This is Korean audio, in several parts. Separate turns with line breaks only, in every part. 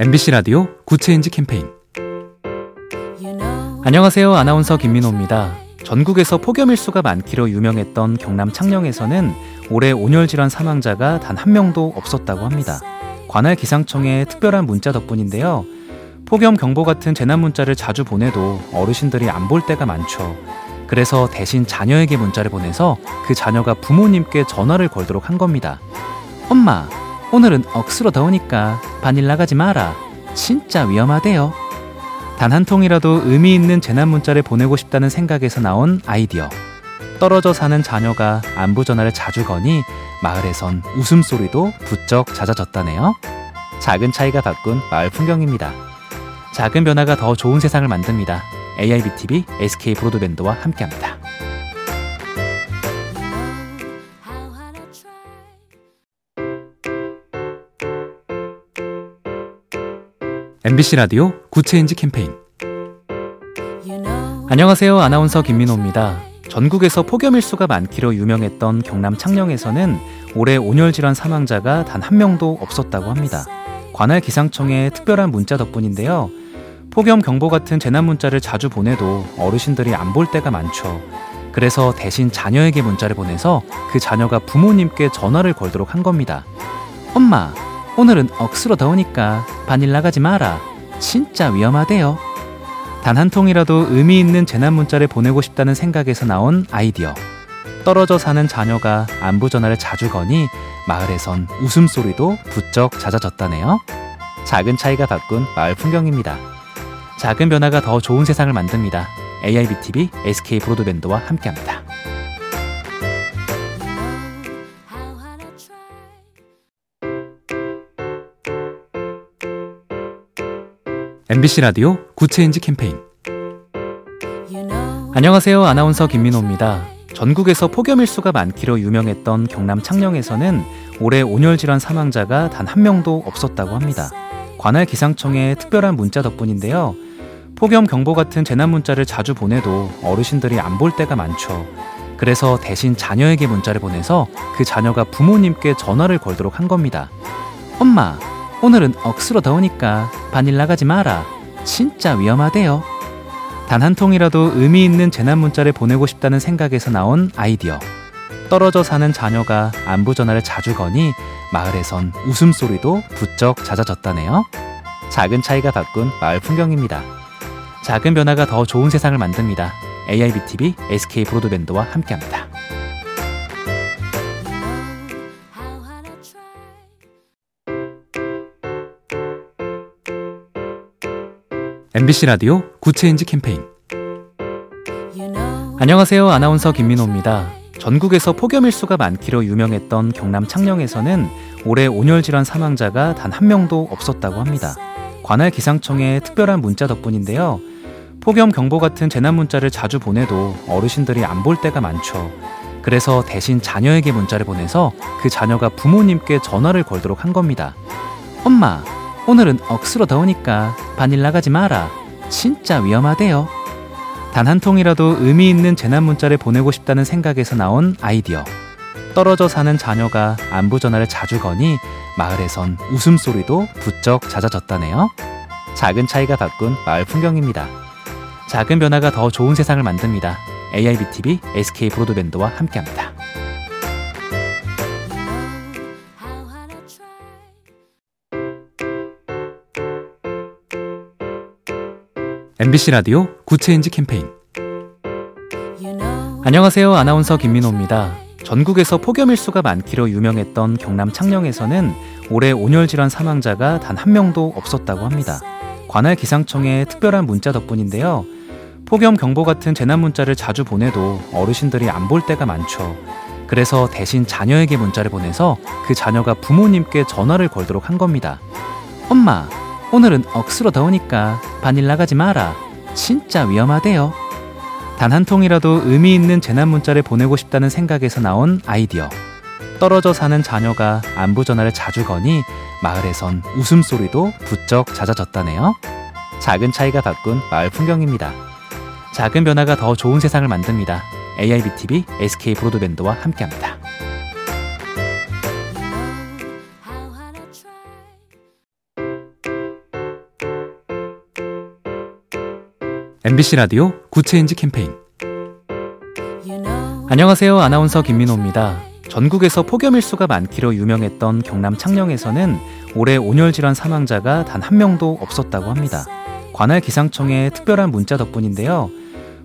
MBC 라디오 Good Change 캠페인 안녕하세요. 아나운서 김민호입니다. 전국에서 폭염 일수가 많기로 유명했던 경남 창녕에서는 올해 온열 질환 사망자가 단 한 명도 없었다고 합니다. 관할 기상청의 특별한 문자 덕분인데요. 폭염 경보 같은 재난 문자를 자주 보내도 어르신들이 안 볼 때가 많죠. 그래서 대신 자녀에게 문자를 보내서 그 자녀가 부모님께 전화를 걸도록 한 겁니다. 엄마, 오늘은 억수로 더우니까 바닐 나가지 마라. 진짜 위험하대요. 단 한 통이라도 의미 있는 재난 문자를 보내고 싶다는 생각에서 나온 아이디어. 떨어져 사는 자녀가 안부 전화를 자주 거니 마을에선 웃음소리도 부쩍 잦아졌다네요. 작은 차이가 바꾼 마을 풍경입니다. 작은 변화가 더 좋은 세상을 만듭니다. AIBTV SK 브로드밴드와 함께합니다. MBC 라디오 Good Change 캠페인 안녕하세요. 아나운서 김민호입니다. 전국에서 폭염 일수가 많기로 유명했던 경남 창녕에서는 올해 온열 질환 사망자가 단 한 명도 없었다고 합니다. 관할 기상청의 특별한 문자 덕분인데요. 폭염 경보 같은 재난 문자를 자주 보내도 어르신들이 안 볼 때가 많죠. 그래서 대신 자녀에게 문자를 보내서 그 자녀가 부모님께 전화를 걸도록 한 겁니다. 엄마, 오늘은 억수로 더우니까 바닐 나가지 마라. 진짜 위험하대요. 단 한 통이라도 의미 있는 재난 문자를 보내고 싶다는 생각에서 나온 아이디어. 떨어져 사는 자녀가 안부 전화를 자주 거니 마을에선 웃음소리도 부쩍 잦아졌다네요. 작은 차이가 바꾼 마을 풍경입니다. 작은 변화가 더 좋은 세상을 만듭니다. AIBTV SK 브로드밴드와 함께합니다. MBC 라디오 Good Change 캠페인 안녕하세요. 아나운서 김민호입니다. 전국에서 폭염 일수가 많기로 유명했던 경남 창녕에서는 올해 온열 질환 사망자가 단 한 명도 없었다고 합니다. 관할 기상청의 특별한 문자 덕분인데요. 폭염 경보 같은 재난 문자를 자주 보내도 어르신들이 안 볼 때가 많죠. 그래서 대신 자녀에게 문자를 보내서 그 자녀가 부모님께 전화를 걸도록 한 겁니다. 엄마, 오늘은 억수로 더우니까 바닐 나가지 마라. 진짜 위험하대요. 단 한 통이라도 의미 있는 재난 문자를 보내고 싶다는 생각에서 나온 아이디어. 떨어져 사는 자녀가 안부 전화를 자주 거니 마을에선 웃음소리도 부쩍 잦아졌다네요. 작은 차이가 바꾼 마을 풍경입니다. 작은 변화가 더 좋은 세상을 만듭니다. AIBTV SK 브로드밴드와 함께합니다. MBC 라디오 Good Change 캠페인 안녕하세요. 아나운서 김민호입니다. 전국에서 폭염 일수가 많기로 유명했던 경남 창녕에서는 올해 온열 질환 사망자가 단 한 명도 없었다고 합니다. 관할 기상청의 특별한 문자 덕분인데요. 폭염 경보 같은 재난 문자를 자주 보내도 어르신들이 안 볼 때가 많죠. 그래서 대신 자녀에게 문자를 보내서 그 자녀가 부모님께 전화를 걸도록 한 겁니다. 엄마, 오늘은 억수로 더우니까 바닐 나가지 마라. 진짜 위험하대요. 단 한 통이라도 의미 있는 재난 문자를 보내고 싶다는 생각에서 나온 아이디어. 떨어져 사는 자녀가 안부 전화를 자주 거니 마을에선 웃음소리도 부쩍 잦아졌다네요. 작은 차이가 바꾼 마을 풍경입니다. 작은 변화가 더 좋은 세상을 만듭니다. AIBTV SK 브로드밴드와 함께합니다. MBC 라디오 Good Change 캠페인 안녕하세요. 아나운서 김민호입니다. 전국에서 폭염 일수가 많기로 유명했던 경남 창녕에서는 올해 온열 질환 사망자가 단 한 명도 없었다고 합니다. 관할 기상청의 특별한 문자 덕분인데요. 폭염 경보 같은 재난 문자를 자주 보내도 어르신들이 안 볼 때가 많죠. 그래서 대신 자녀에게 문자를 보내서 그 자녀가 부모님께 전화를 걸도록 한 겁니다. 엄마, 오늘은 억수로 더우니까 바닐 나가지 마라. 진짜 위험하대요. 단 한 통이라도 의미 있는 재난 문자를 보내고 싶다는 생각에서 나온 아이디어. 떨어져 사는 자녀가 안부 전화를 자주 거니 마을에선 웃음소리도 부쩍 잦아졌다네요. 작은 차이가 바꾼 마을 풍경입니다. 작은 변화가 더 좋은 세상을 만듭니다. AIBTV SK 브로드밴드와 함께합니다. MBC 라디오 Good Change 캠페인 안녕하세요. 아나운서 김민호입니다. 전국에서 폭염 일수가 많기로 유명했던 경남 창녕에서는 올해 온열 질환 사망자가 단 한 명도 없었다고 합니다. 관할 기상청의 특별한 문자 덕분인데요.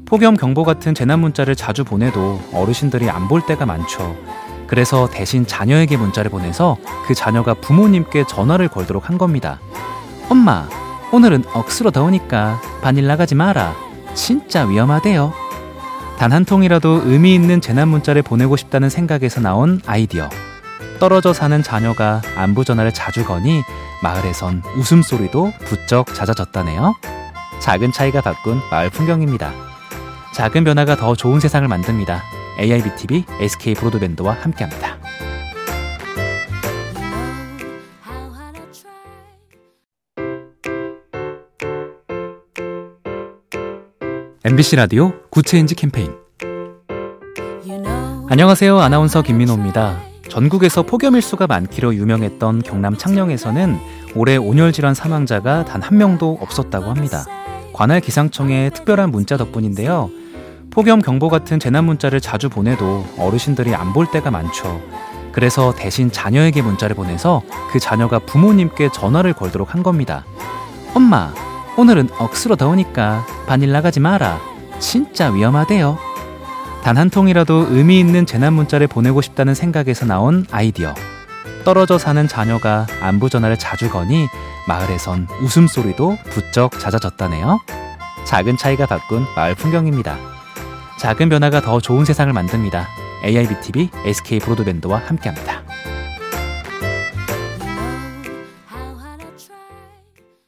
폭염 경보 같은 재난 문자를 자주 보내도 어르신들이 안 볼 때가 많죠. 그래서 대신 자녀에게 문자를 보내서 그 자녀가 부모님께 전화를 걸도록 한 겁니다. 엄마, 오늘은 억수로 더우니까 바닐 나가지 마라. 진짜 위험하대요. 단 한 통이라도 의미 있는 재난 문자를 보내고 싶다는 생각에서 나온 아이디어. 떨어져 사는 자녀가 안부 전화를 자주 거니 마을에선 웃음소리도 부쩍 잦아졌다네요. 작은 차이가 바꾼 마을 풍경입니다. 작은 변화가 더 좋은 세상을 만듭니다. AIBTV SK 브로드밴드와 함께합니다. MBC 라디오 Good Change 캠페인 안녕하세요. 아나운서 김민호입니다. 전국에서 폭염 일수가 많기로 유명했던 경남 창녕에서는 올해 온열 질환 사망자가 단 한 명도 없었다고 합니다. 관할 기상청의 특별한 문자 덕분인데요. 폭염 경보 같은 재난 문자를 자주 보내도 어르신들이 안 볼 때가 많죠. 그래서 대신 자녀에게 문자를 보내서 그 자녀가 부모님께 전화를 걸도록 한 겁니다. 엄마, 오늘은 억수로 더우니까 바닐 나가지 마라. 진짜 위험하대요. 단 한 통이라도 의미 있는 재난 문자를 보내고 싶다는 생각에서 나온 아이디어. 떨어져 사는 자녀가 안부 전화를 자주 거니 마을에선 웃음소리도 부쩍 잦아졌다네요. 작은 차이가 바꾼 마을 풍경입니다. 작은 변화가 더 좋은 세상을 만듭니다. AIBTV SK 브로드밴드와 함께합니다.